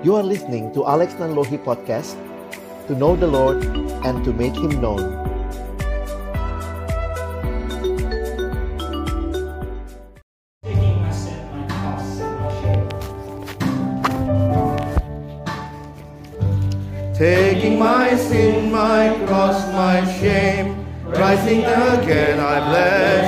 You are listening to Alex Nanlohi Podcast to know the Lord and to make Him known. taking my sin, my cross, my shame. Rising again, I bless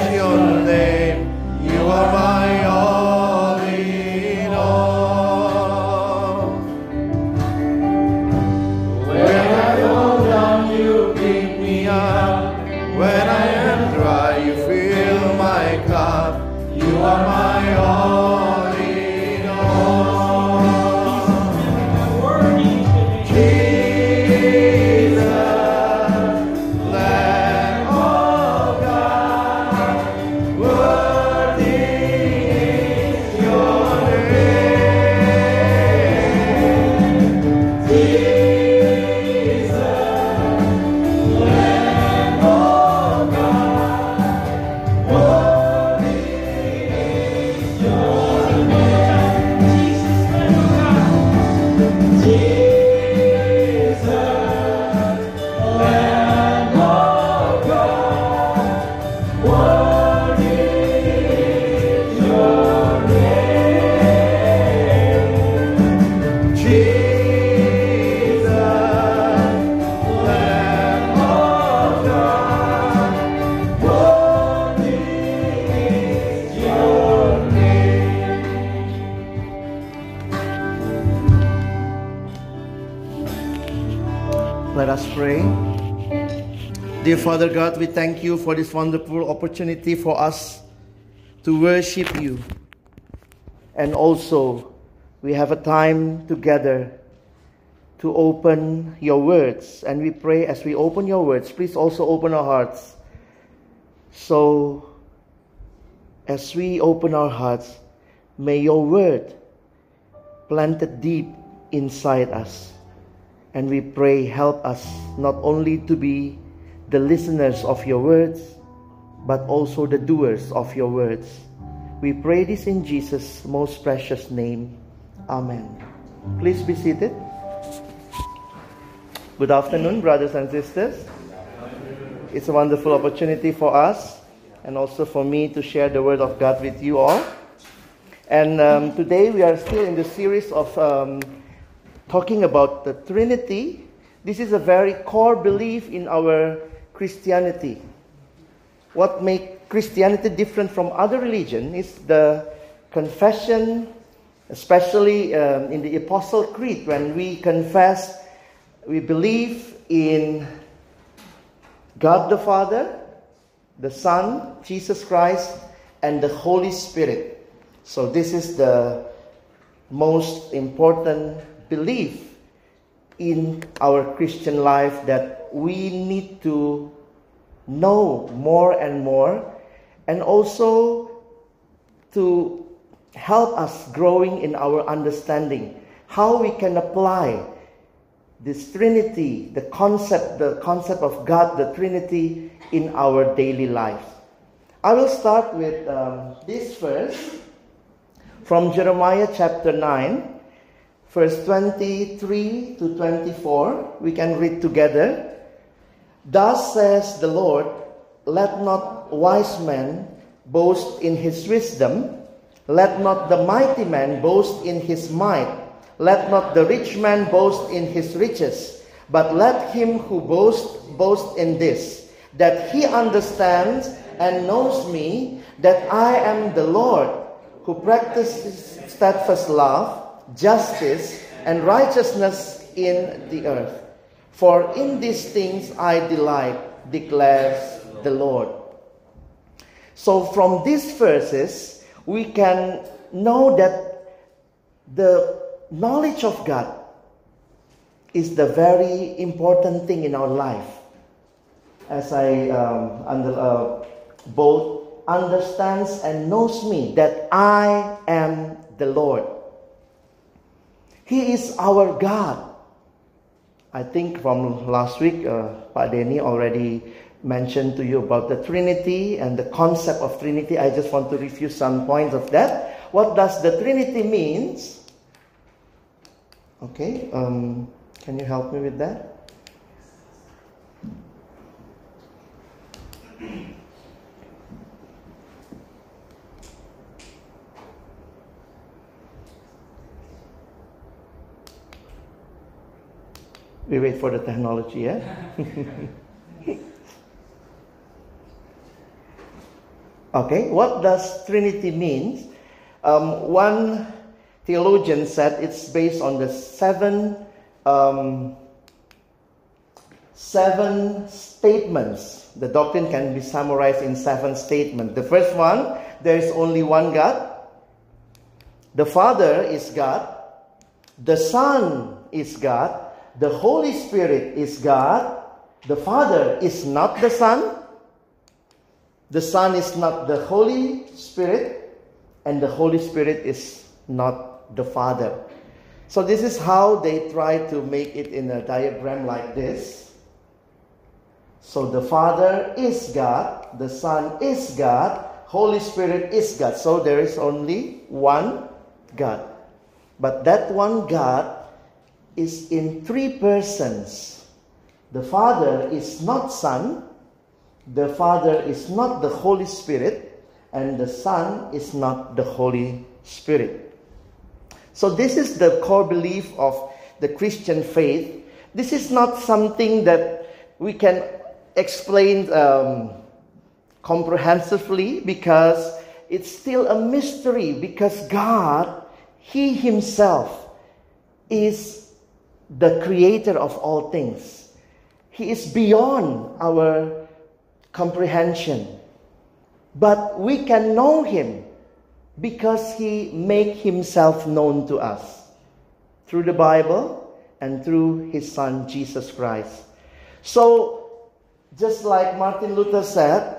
Father God, we thank you for this wonderful opportunity for us to worship you. And also, we have a time together to open your words. And we pray as we open your words, please also open our hearts. So, as we open our hearts, may your word planted deep inside us. And we pray, help us not only to be the listeners of your words, but also the doers of your words. We pray this in Jesus' most precious name. Amen. Please be seated. Good afternoon, brothers and sisters. It's a wonderful opportunity for us and also for me to share the Word of God with you all. And um, today we are still in the series of um, talking about the Trinity. This is a very core belief in our Christianity. What makes Christianity different from other religion is the confession, especially um, in the Apostle Creed, when we confess, we believe in God the Father, the Son, Jesus Christ, and the Holy Spirit. So this is the most important belief in our Christian life that we need to know more and more and also to help us growing in our understanding how we can apply this trinity the concept the concept of god the trinity in our daily life i will start with um, this verse from jeremiah chapter 9 verse 23 to 24 we can read together Thus says the Lord, let not wise man boast in his wisdom, let not the mighty man boast in his might, let not the rich man boast in his riches, but let him who boasts boast in this, that he understands and knows me, that I am the Lord, who practices steadfast love, justice, and righteousness in the earth. For in these things I delight, declares the Lord. So, from these verses, we can know that the knowledge of God is the very important thing in our life. As I um, under, uh, both understands and knows me that I am the Lord. He is our God. I think from last week, uh, Pak Denny already mentioned to you about the Trinity and the concept of Trinity. I just want to review some points of that. What does the Trinity means? Okay, um, can you help me with that? We wait for the technology, yeah? okay, what does Trinity mean? Um, one theologian said it's based on the seven um, seven statements. The doctrine can be summarized in seven statements. The first one, there is only one God. The Father is God. The Son is God. The Holy Spirit is God. The Father is not the Son. The Son is not the Holy Spirit. And the Holy Spirit is not the Father. So, this is how they try to make it in a diagram like this. So, the Father is God, the Son is God, Holy Spirit is God. So, there is only one God. But that one God is in three persons. The Father is not Son, the Father is not the Holy Spirit, and the Son is not the Holy Spirit. So, this is the core belief of the Christian faith. This is not something that we can explain um, comprehensively because it's still a mystery because God, He Himself, is the creator of all things. He is beyond our comprehension. But we can know him because he make himself known to us through the Bible and through his son Jesus Christ. So just like Martin Luther said,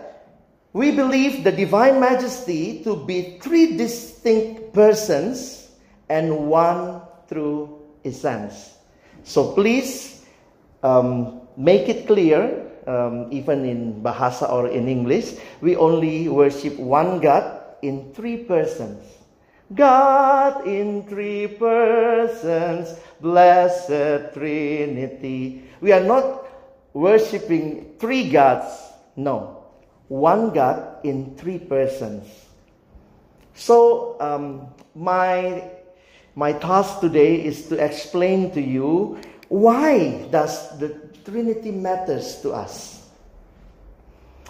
we believe the divine majesty to be three distinct persons and one true essence. So please um, make it clear, um, even in Bahasa or in English, we only worship one God in three persons. God in three persons, blessed Trinity. We are not worshiping three gods, no. One God in three persons. So, um, my my task today is to explain to you why does the Trinity matters to us.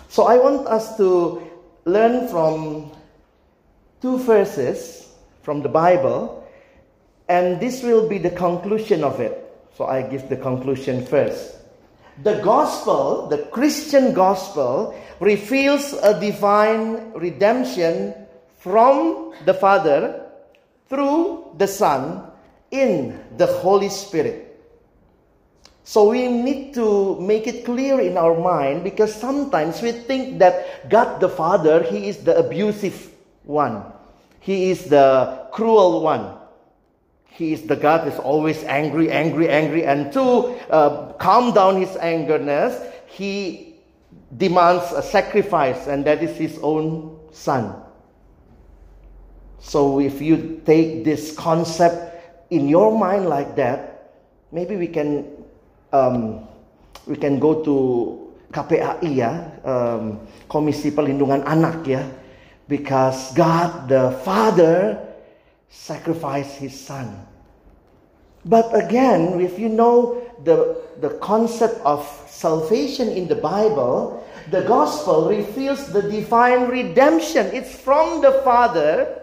So I want us to learn from two verses from the Bible, and this will be the conclusion of it. So I give the conclusion first. The gospel, the Christian gospel, reveals a divine redemption from the Father through the Son in the Holy Spirit. So we need to make it clear in our mind because sometimes we think that God the Father, He is the abusive one. He is the cruel one. He is the God is always angry, angry, angry. And to uh, calm down his angerness, he demands a sacrifice, and that is his own son. So if you take this concept in your mind like that, maybe we can um, we can go to KPAI ya, um, Komisi Perlindungan Anak ya, because God the Father sacrificed His Son. But again, if you know the, the concept of salvation in the Bible, the gospel reveals the divine redemption. It's from the Father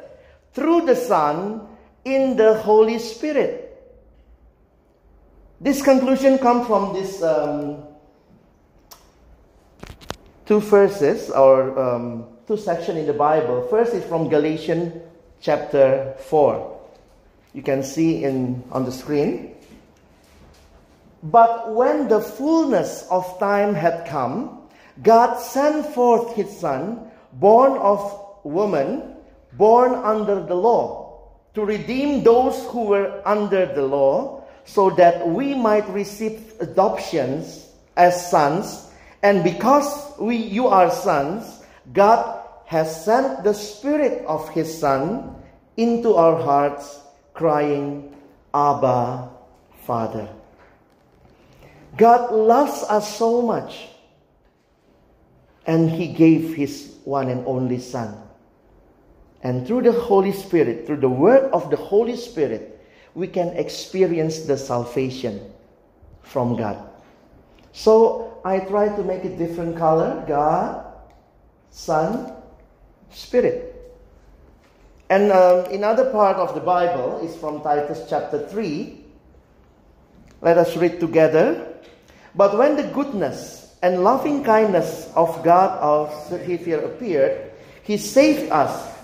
through the Son in the Holy Spirit. This conclusion comes from this um, two verses or um, two sections in the Bible. First is from Galatians chapter 4. You can see in on the screen. But when the fullness of time had come, God sent forth his son, born of woman, born under the law, to redeem those who were under the law, so that we might receive adoptions as sons. And because we, you are sons, God has sent the Spirit of His Son into our hearts, crying, Abba, Father. God loves us so much, and He gave His one and only Son. And through the Holy Spirit, through the work of the Holy Spirit, we can experience the salvation from God. So I try to make it different color God, Son, Spirit. And um, another part of the Bible is from Titus chapter 3. Let us read together. But when the goodness and loving kindness of God our Savior appeared, He saved us,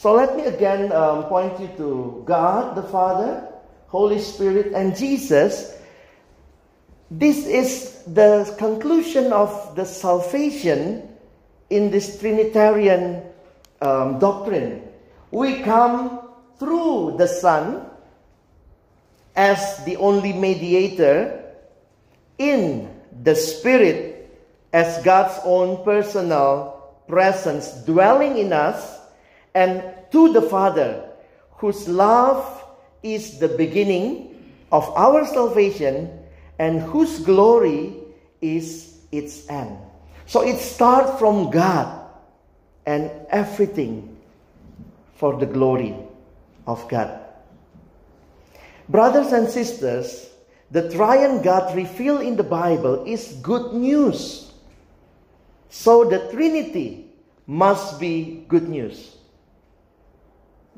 So let me again um, point you to God the Father, Holy Spirit, and Jesus. This is the conclusion of the salvation in this Trinitarian um, doctrine we come through the Son as the only mediator, in the Spirit as God's own personal presence dwelling in us, and to the Father, whose love is the beginning of our salvation and whose glory is its end. So it starts from God and everything for the glory of God. Brothers and sisters, the triune God revealed in the Bible is good news. So the Trinity must be good news.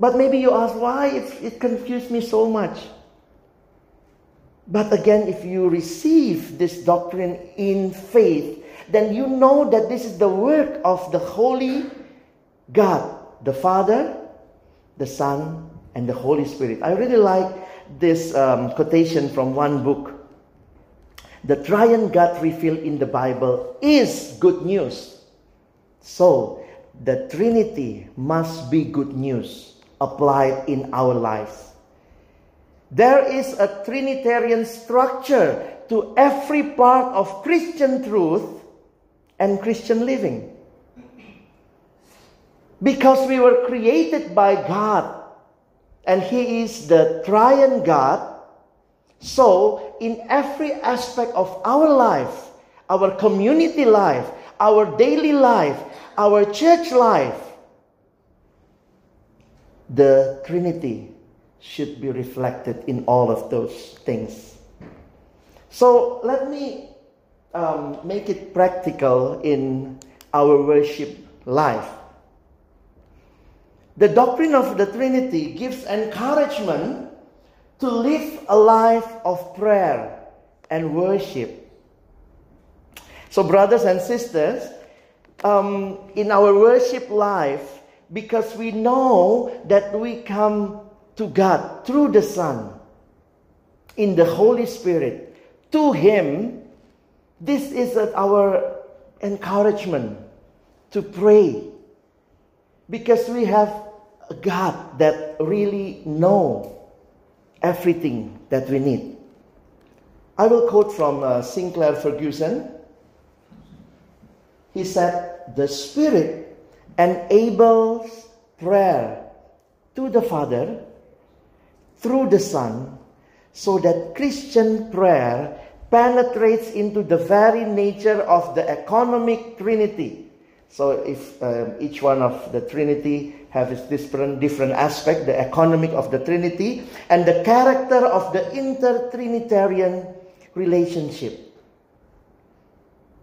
But maybe you ask why it, it confused me so much. But again, if you receive this doctrine in faith, then you know that this is the work of the Holy God, the Father, the Son, and the Holy Spirit. I really like this um, quotation from one book. The triune God revealed in the Bible is good news. So, the Trinity must be good news applied in our lives. There is a Trinitarian structure to every part of Christian truth and Christian living. Because we were created by God and He is the triune God. So, in every aspect of our life, our community life, our daily life, our church life, the Trinity should be reflected in all of those things. So, let me um, make it practical in our worship life. The doctrine of the Trinity gives encouragement to live a life of prayer and worship. So, brothers and sisters, um, in our worship life, because we know that we come to God through the Son, in the Holy Spirit, to Him, this is our encouragement to pray because we have a God that really know everything that we need. I will quote from uh, Sinclair Ferguson. He said, The Spirit enables prayer to the Father through the Son so that Christian prayer penetrates into the very nature of the economic Trinity so if um, each one of the Trinity has this different, different aspect, the economic of the Trinity, and the character of the inter-Trinitarian relationship.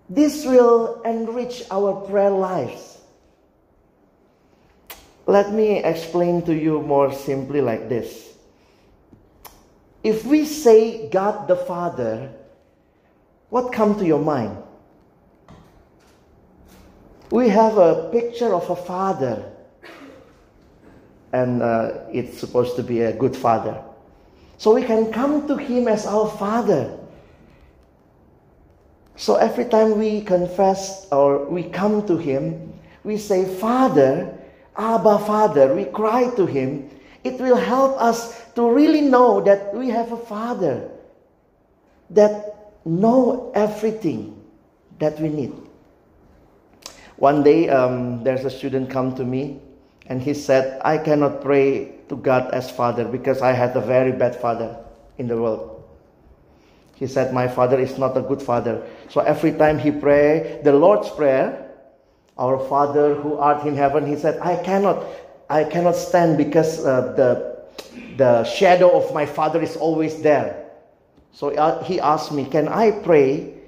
This will enrich our prayer lives. Let me explain to you more simply like this. If we say God the Father, what comes to your mind? we have a picture of a father, and uh, it's supposed to be a good father. So we can come to him as our father. So every time we confess or we come to Him, we say, Father, Abba, Father, we cry to Him. It will help us to really know that we have a Father that know everything that we need. One day, um, there's a student come to me, and he said, "I cannot pray to God as Father because I had a very bad father in the world." He said, "My father is not a good father, so every time he pray the Lord's prayer, our Father who art in heaven," he said, "I cannot, I cannot stand because uh, the the shadow of my father is always there." So uh, he asked me, "Can I pray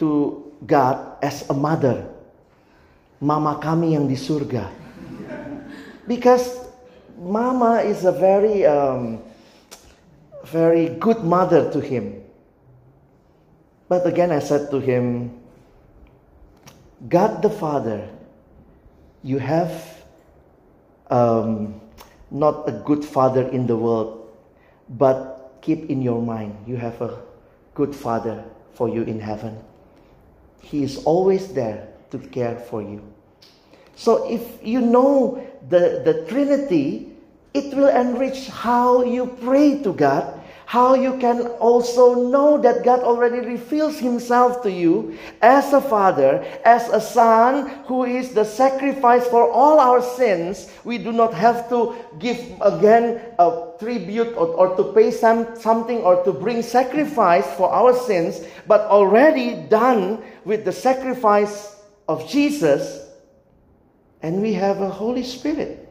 to God as a mother?" mama kami yang di surga. Because mama is a very, um, very good mother to him. But again, I said to him, God the Father, you have um, not a good father in the world, but keep in your mind, you have a good father for you in heaven. He is always there to care for you. So if you know the, the Trinity, it will enrich how you pray to God, how you can also know that God already reveals Himself to you as a Father, as a Son who is the sacrifice for all our sins. We do not have to give again a tribute or, or to pay some, something or to bring sacrifice for our sins, but already done with the sacrifice of Jesus, and we have a Holy Spirit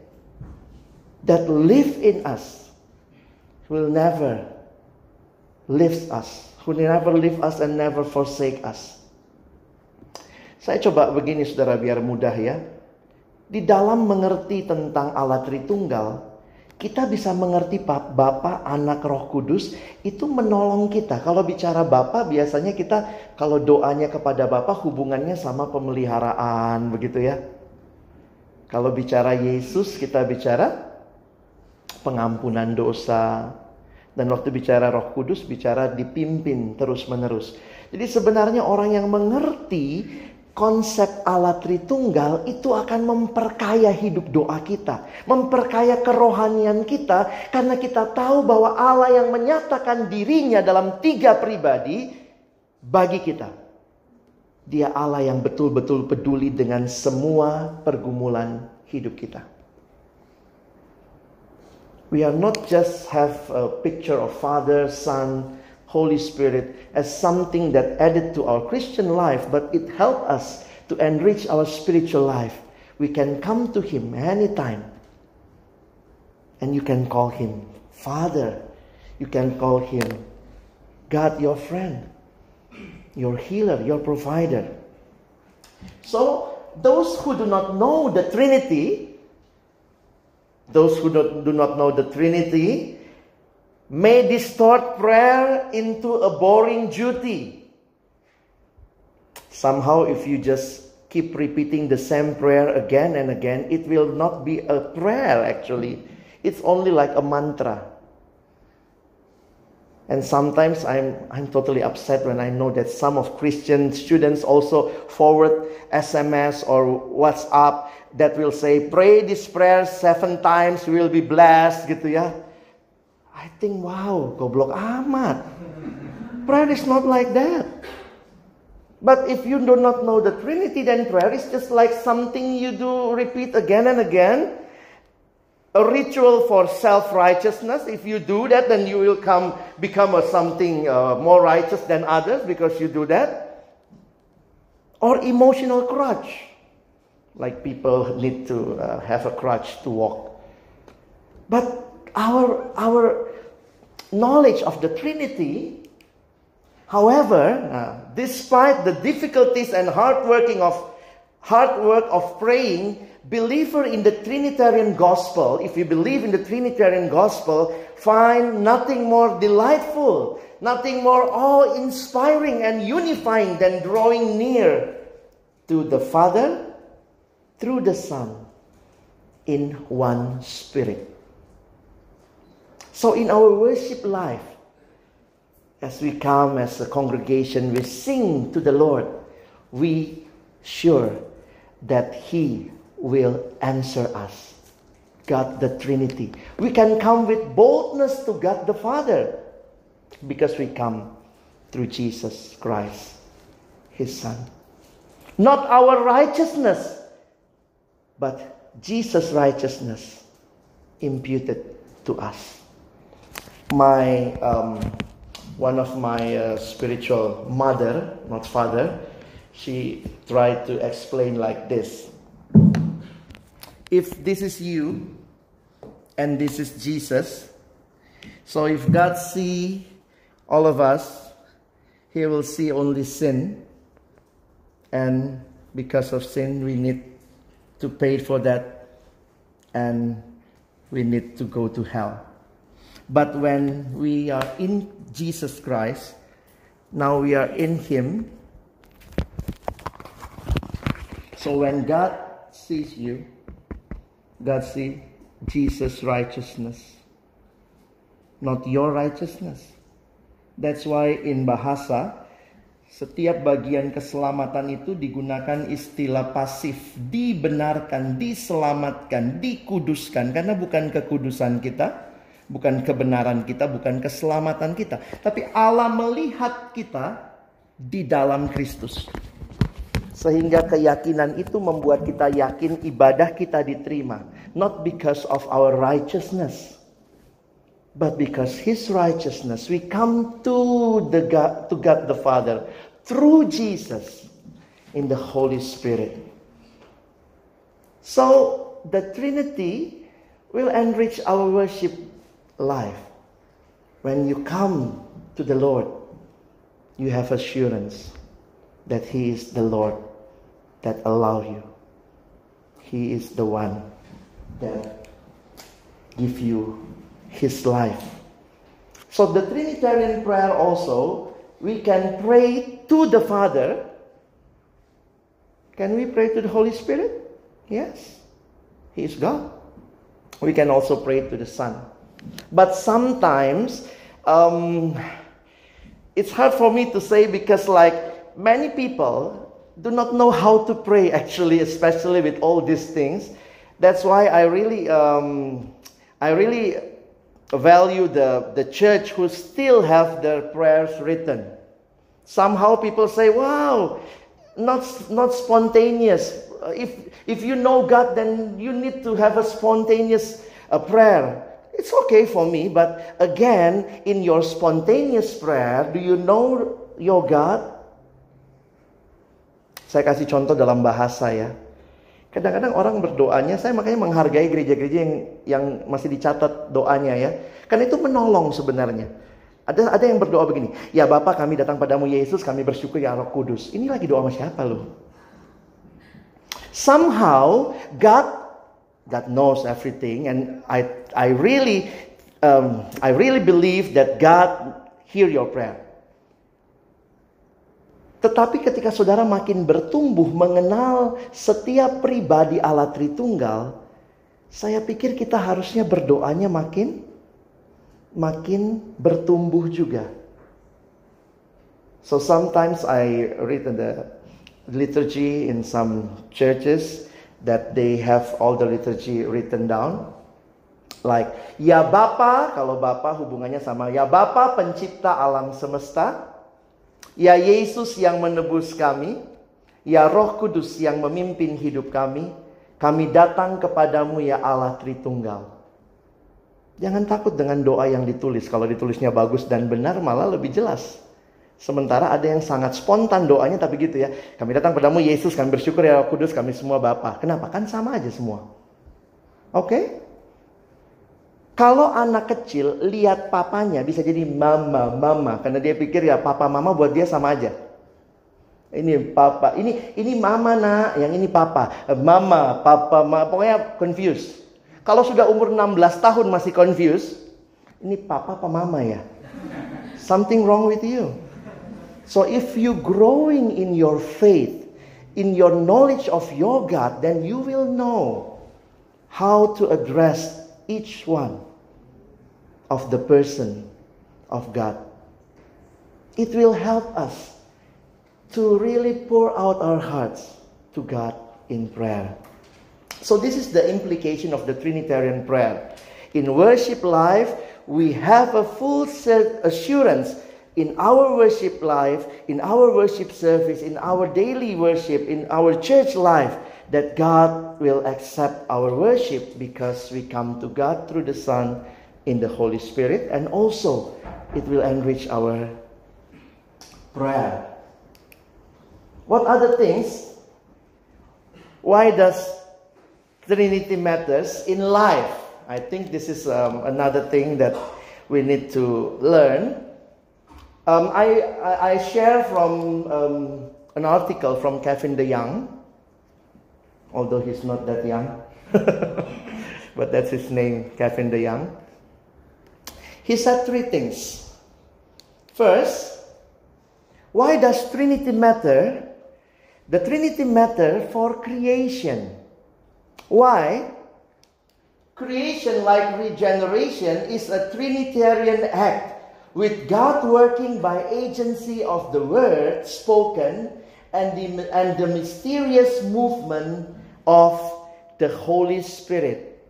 that live in us, will never leave us, who never leave us and never forsake us. Saya coba begini saudara biar mudah ya. Di dalam mengerti tentang Allah Tritunggal, kita bisa mengerti Bapa, Anak, Roh Kudus itu menolong kita. Kalau bicara Bapa biasanya kita kalau doanya kepada Bapa hubungannya sama pemeliharaan begitu ya. Kalau bicara Yesus kita bicara pengampunan dosa. Dan waktu bicara Roh Kudus bicara dipimpin terus-menerus. Jadi sebenarnya orang yang mengerti konsep Allah Tritunggal itu akan memperkaya hidup doa kita, memperkaya kerohanian kita, karena kita tahu bahwa Allah yang menyatakan dirinya dalam tiga pribadi bagi kita. Dia Allah yang betul-betul peduli dengan semua pergumulan hidup kita. We are not just have a picture of Father, Son, Holy Spirit as something that added to our Christian life, but it helped us to enrich our spiritual life. We can come to Him anytime. And you can call Him Father. You can call Him God, your friend, your healer, your provider. So, those who do not know the Trinity, those who do not know the Trinity, may distort prayer into a boring duty. Somehow, if you just keep repeating the same prayer again and again, it will not be a prayer actually. It's only like a mantra. And sometimes I'm, I'm totally upset when I know that some of Christian students also forward SMS or WhatsApp that will say, pray this prayer seven times, you will be blessed gitu ya. I think, wow, goblok amat. prayer is not like that. But if you do not know the Trinity, then prayer is just like something you do repeat again and again. A ritual for self-righteousness. If you do that, then you will come become a something uh, more righteous than others because you do that. Or emotional crutch, like people need to uh, have a crutch to walk. But our our knowledge of the Trinity, however, uh, despite the difficulties and hard working of hard work of praying, believer in the Trinitarian gospel, if you believe in the Trinitarian gospel, find nothing more delightful, nothing more awe-inspiring and unifying than drawing near to the Father through the Son in one spirit. So, in our worship life, as we come as a congregation, we sing to the Lord, we sure that He will answer us. God the Trinity. We can come with boldness to God the Father because we come through Jesus Christ, His Son. Not our righteousness, but Jesus' righteousness imputed to us. My um, one of my uh, spiritual mother, not father, she tried to explain like this. If this is you and this is Jesus, so if God see all of us, he will see only sin. And because of sin, we need to pay for that and we need to go to hell. But when we are in Jesus Christ, now we are in Him. So when God sees you, God sees Jesus' righteousness, not your righteousness. That's why in bahasa setiap bagian keselamatan itu digunakan istilah pasif, dibenarkan, diselamatkan, dikuduskan karena bukan kekudusan kita, bukan kebenaran kita, bukan keselamatan kita, tapi Allah melihat kita di dalam Kristus. Sehingga keyakinan itu membuat kita yakin ibadah kita diterima, not because of our righteousness, but because his righteousness we come to the God, to God the Father through Jesus in the Holy Spirit. So the Trinity will enrich our worship life. When you come to the Lord, you have assurance that He is the Lord that allow you. He is the one that give you his life. So the Trinitarian prayer also, we can pray to the Father. Can we pray to the Holy Spirit? Yes. He is God. We can also pray to the Son. But sometimes um, it's hard for me to say because, like, many people do not know how to pray actually, especially with all these things. That's why I really, um, I really value the, the church who still have their prayers written. Somehow people say, wow, not, not spontaneous. If, if you know God, then you need to have a spontaneous uh, prayer. It's okay for me, but again, in your spontaneous prayer, do you know your God? Saya kasih contoh dalam bahasa ya. Kadang-kadang orang berdoanya, saya makanya menghargai gereja-gereja yang yang masih dicatat doanya ya. Karena itu menolong sebenarnya. Ada ada yang berdoa begini, ya Bapak kami datang padamu Yesus, kami bersyukur ya Roh Kudus. Ini lagi doa sama siapa loh? Somehow God God knows everything and I I really um, I really believe that God hear your prayer. Tetapi ketika saudara makin bertumbuh mengenal setiap pribadi Allah Tritunggal, saya pikir kita harusnya berdoanya makin makin bertumbuh juga. So sometimes I read in the liturgy in some churches that they have all the liturgy written down. Like, ya Bapa, kalau Bapa hubungannya sama ya Bapa pencipta alam semesta, Ya Yesus yang menebus kami, ya Roh Kudus yang memimpin hidup kami, kami datang kepadamu ya Allah Tritunggal. Jangan takut dengan doa yang ditulis. Kalau ditulisnya bagus dan benar malah lebih jelas. Sementara ada yang sangat spontan doanya tapi gitu ya. Kami datang padamu Yesus, kami bersyukur ya Roh Kudus, kami semua Bapa. Kenapa? Kan sama aja semua. Oke? Okay? Kalau anak kecil lihat papanya bisa jadi mama, mama karena dia pikir ya papa mama buat dia sama aja. Ini papa, ini ini mama nak, yang ini papa. Mama, papa, mama, pokoknya confused. Kalau sudah umur 16 tahun masih confused, ini papa apa mama ya? Something wrong with you. So if you growing in your faith, in your knowledge of your God, then you will know how to address each one of the person of God. it will help us to really pour out our hearts to God in prayer. So, this is the implication of the Trinitarian prayer. In worship life, we have a full assurance in our worship life, in our worship service, in our daily worship, in our church life, that God will accept our worship because we come to God through the Son in the Holy Spirit, and also it will enrich our prayer. What other things? Why does Trinity matters in life? I think this is um, another thing that we need to learn. Um, I, I, share from um, an article from Kevin DeYoung although he's not that young. but that's his name, Kevin DeYoung. He said three things. First, why does Trinity matter? The Trinity matter for creation. Why? Creation, like regeneration, is a Trinitarian act with God working by agency of the Word spoken and the, and the mysterious movement of the Holy Spirit.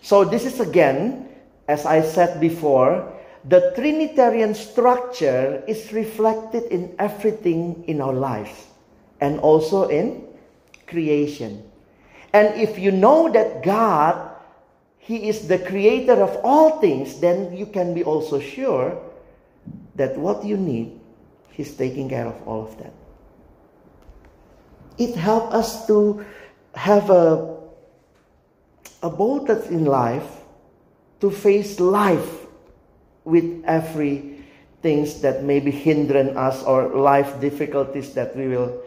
So, this is again, as I said before, the Trinitarian structure is reflected in everything in our lives and also in creation. And if you know that God, He is the creator of all things, then you can be also sure that what you need, He's taking care of all of that. It helps us to have a, a boldness in life to face life with every things that may be hindering us or life difficulties that we will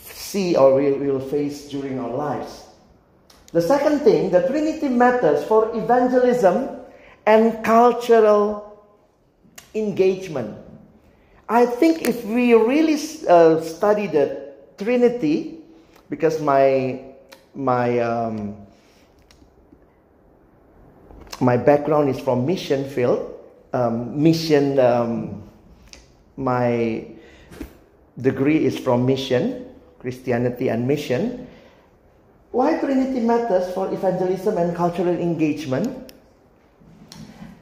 see or we will face during our lives. The second thing, the Trinity matters for evangelism and cultural engagement. I think if we really uh, study the Trinity, because my my um, my background is from mission field. Um, mission. Um, my degree is from mission, Christianity and mission. Why Trinity matters for evangelism and cultural engagement?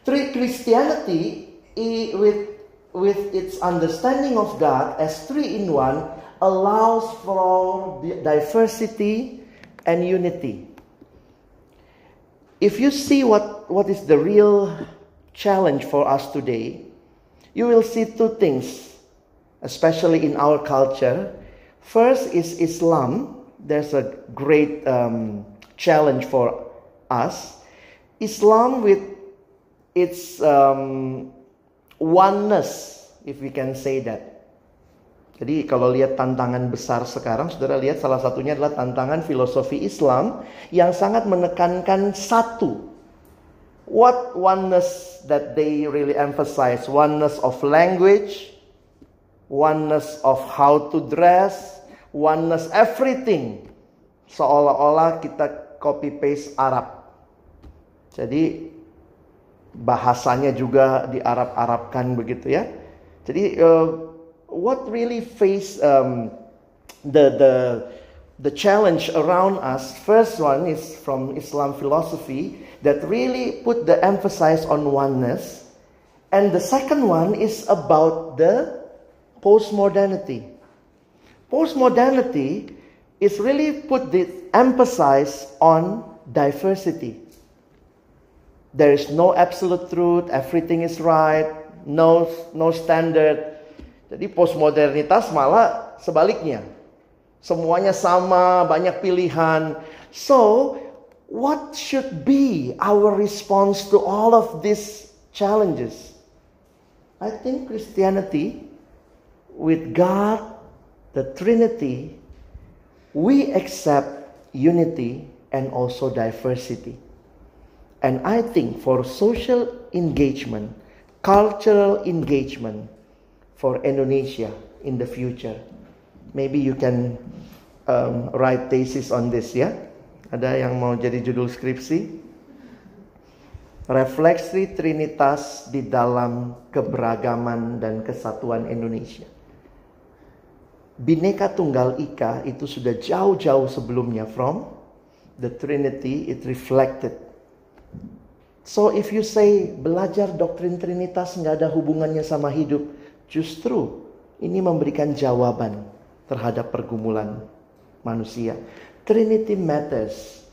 Christianity with with its understanding of God as three in one allows for diversity and unity. If you see what, what is the real challenge for us today, you will see two things, especially in our culture. First is Islam. There's a great um, challenge for us. Islam, with its um, oneness, if we can say that, Jadi kalau lihat tantangan besar sekarang, saudara lihat salah satunya adalah tantangan filosofi Islam yang sangat menekankan satu. What oneness that they really emphasize? Oneness of language, oneness of how to dress, oneness everything. Seolah-olah kita copy paste Arab. Jadi bahasanya juga di Arab-Arabkan begitu ya. Jadi uh, what really face um, the, the, the challenge around us, first one is from Islam philosophy that really put the emphasis on oneness. And the second one is about the postmodernity. Postmodernity is really put the emphasis on diversity. There is no absolute truth, everything is right, no, no standard, Jadi postmodernitas malah sebaliknya. Semuanya sama, banyak pilihan. So, what should be our response to all of these challenges? I think Christianity, with God, the Trinity, we accept unity and also diversity. And I think for social engagement, cultural engagement, for Indonesia in the future. Maybe you can um, write thesis on this ya. Ada yang mau jadi judul skripsi? refleksi trinitas di dalam keberagaman dan kesatuan Indonesia. Bineka Tunggal Ika itu sudah jauh-jauh sebelumnya from the Trinity it reflected. So if you say belajar doktrin Trinitas nggak ada hubungannya sama hidup, justru ini memberikan jawaban terhadap pergumulan manusia. Trinity matters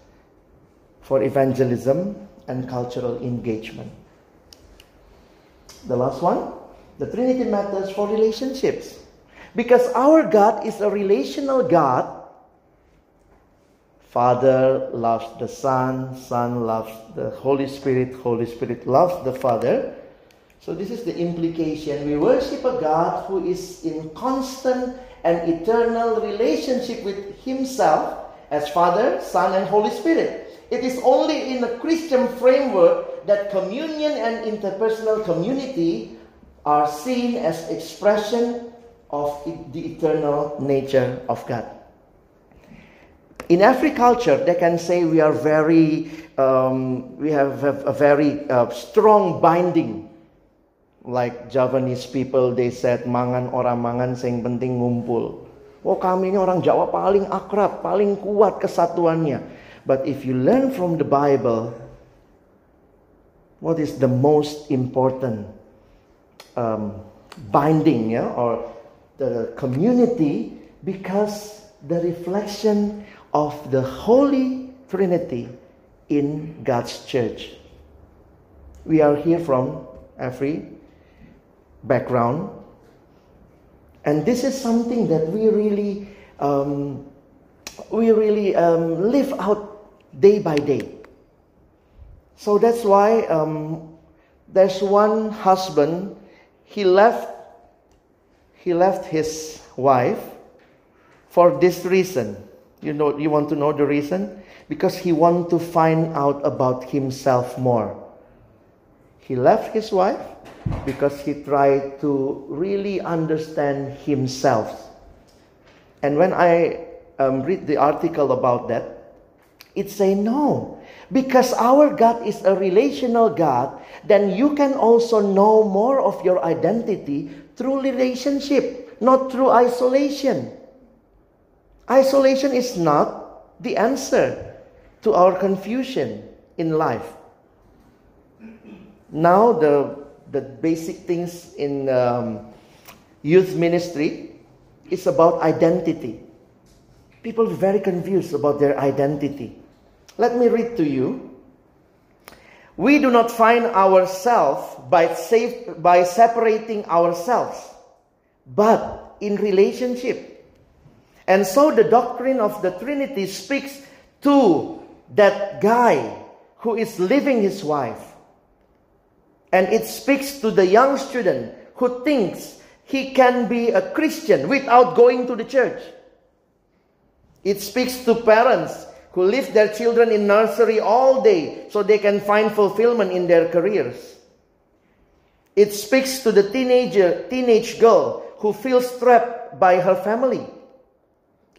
for evangelism and cultural engagement. The last one, the Trinity matters for relationships. Because our God is a relational God. Father loves the Son, Son loves the Holy Spirit, Holy Spirit loves the Father. So, this is the implication. We worship a God who is in constant and eternal relationship with Himself as Father, Son, and Holy Spirit. It is only in a Christian framework that communion and interpersonal community are seen as expression of the eternal nature of God. In every culture, they can say we are very, um, we have, a very uh, strong binding. Like Javanese people, they said, mangan orang mangan, sing penting ngumpul. Oh kami ini orang Jawa paling akrab, paling kuat kesatuannya. But if you learn from the Bible, what is the most important um, binding, yeah, or the community? Because the reflection of the Holy Trinity in God's church. We are here from every background, and this is something that we really um, we really um, live out day by day. So that's why um, there's one husband. He left. He left his wife for this reason. You know, you want to know the reason because he wanted to find out about himself more. He left his wife because he tried to really understand himself. And when I um, read the article about that, it say no. Because our God is a relational God, then you can also know more of your identity through relationship, not through isolation. Isolation is not the answer to our confusion in life. Now, the, the basic things in um, youth ministry is about identity. People are very confused about their identity. Let me read to you. We do not find ourselves by, safe, by separating ourselves, but in relationship. And so the doctrine of the Trinity speaks to that guy who is leaving his wife. And it speaks to the young student who thinks he can be a Christian without going to the church. It speaks to parents who leave their children in nursery all day so they can find fulfillment in their careers. It speaks to the teenager, teenage girl who feels trapped by her family.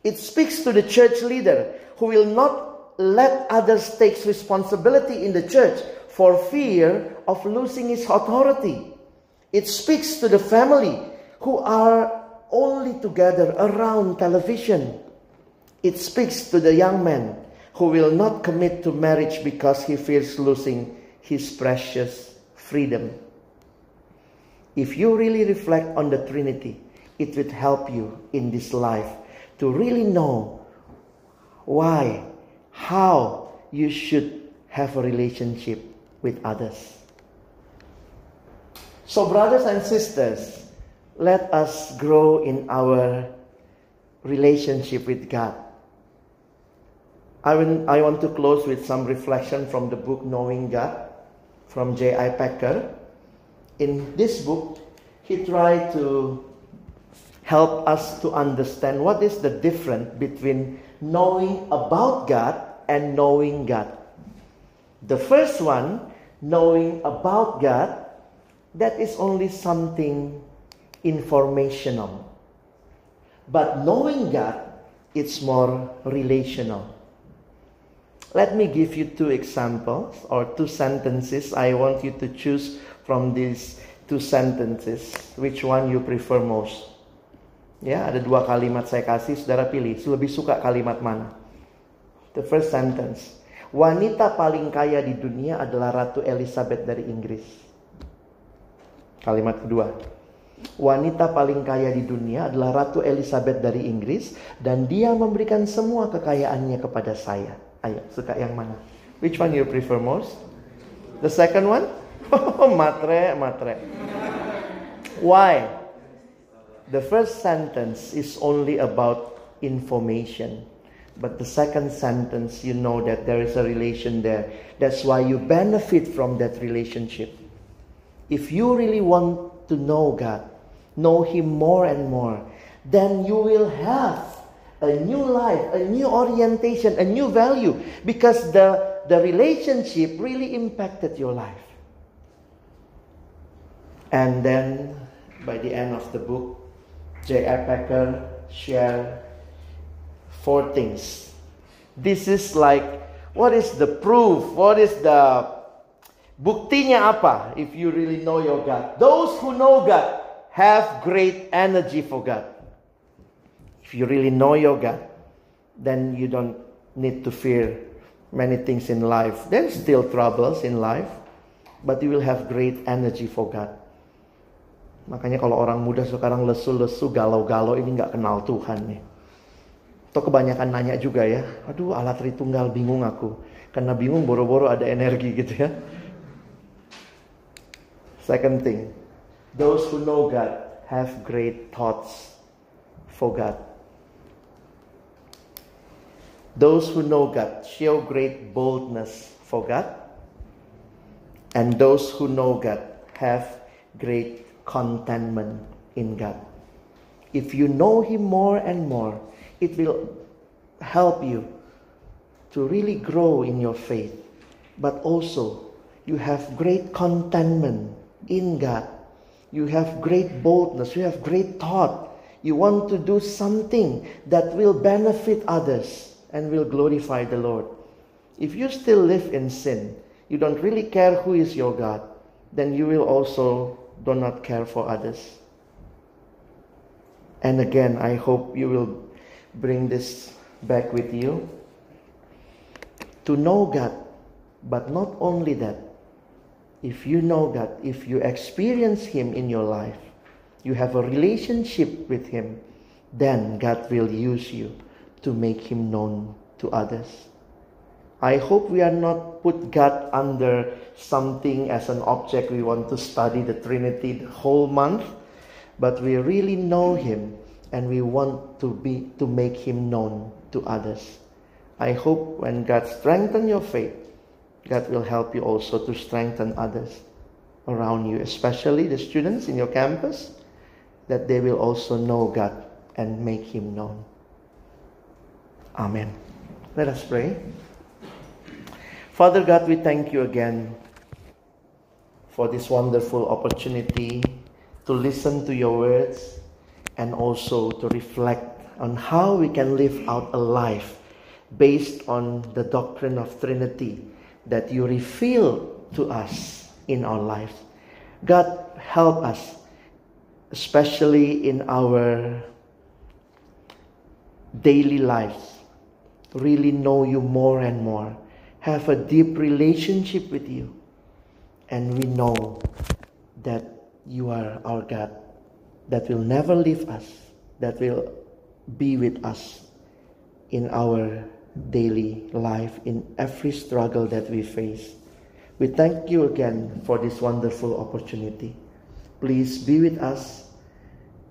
It speaks to the church leader who will not let others take responsibility in the church for fear of losing his authority. It speaks to the family who are only together around television. It speaks to the young man who will not commit to marriage because he fears losing his precious freedom. If you really reflect on the Trinity, it will help you in this life to really know why, how you should have a relationship with others. So, brothers and sisters, let us grow in our relationship with God. I, will, I want to close with some reflection from the book Knowing God from J.I. Packer. In this book, he tried to help us to understand what is the difference between knowing about God and knowing God. The first one, knowing about God, that is only something informational. But knowing God, it's more relational. Let me give you two examples or two sentences. I want you to choose from these two sentences which one you prefer most. Ya, ada dua kalimat saya kasih, saudara pilih. Lebih suka kalimat mana? The first sentence. Wanita paling kaya di dunia adalah Ratu Elizabeth dari Inggris. Kalimat kedua. Wanita paling kaya di dunia adalah Ratu Elizabeth dari Inggris dan dia memberikan semua kekayaannya kepada saya. Ayo, suka yang mana? Which one you prefer most? The second one? Matre, matre. Why? The first sentence is only about information. But the second sentence, you know that there is a relation there. That's why you benefit from that relationship. If you really want to know God, know Him more and more, then you will have a new life, a new orientation, a new value because the, the relationship really impacted your life. And then by the end of the book, J.I. Packer shared four things. This is like, what is the proof? What is the buktinya apa if you really know your God? Those who know God have great energy for God. If you really know your God, then you don't need to fear many things in life. There's still troubles in life, but you will have great energy for God. Makanya kalau orang muda sekarang lesu-lesu, galau-galau ini nggak kenal Tuhan nih. Atau kebanyakan nanya juga ya, aduh alat Tritunggal bingung aku. Karena bingung boro-boro ada energi gitu ya. Second thing, those who know God have great thoughts for God. Those who know God show great boldness for God. And those who know God have great contentment in God. If you know Him more and more, it will help you to really grow in your faith. But also, you have great contentment in God. You have great boldness. You have great thought. You want to do something that will benefit others and will glorify the Lord. If you still live in sin, you don't really care who is your God, then you will also do not care for others. And again, I hope you will bring this back with you. To know God, but not only that, if you know God, if you experience Him in your life, you have a relationship with Him, then God will use you to make Him known to others. I hope we are not put God under something as an object we want to study the Trinity the whole month, but we really know Him and we want to be to make Him known to others. I hope when God strengthens your faith, God will help you also to strengthen others around you, especially the students in your campus, that they will also know God and make Him known. Amen. Let us pray. Father God, we thank you again for this wonderful opportunity to listen to your words and also to reflect on how we can live out a life based on the doctrine of Trinity that you reveal to us in our lives. God, help us, especially in our daily lives, really know you more and more, have a deep relationship with you, and we know that you are our God that will never leave us, that will be with us in our daily life, in every struggle that we face. We thank you again for this wonderful opportunity. Please be with us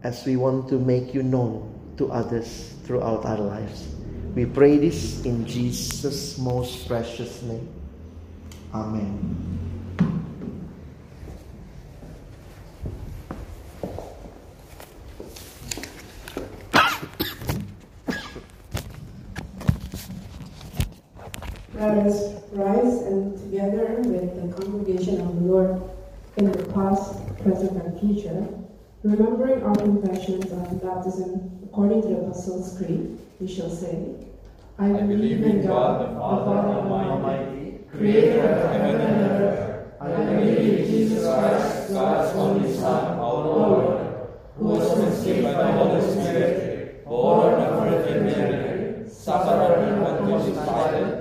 as we want to make you known to others throughout our lives. We pray this in Jesus' most precious name. Amen. Let us rise and together with the congregation of the Lord in the past, present, and future, remembering our confessions of baptism according to the Apostles' Creed, we shall say, I believe in God, the Father Almighty, creator of heaven and earth. I believe in Jesus Christ, God's only Son, our Lord, who was conceived by the Holy Spirit, born of the Virgin Mary, suffered under Pontius Pilate,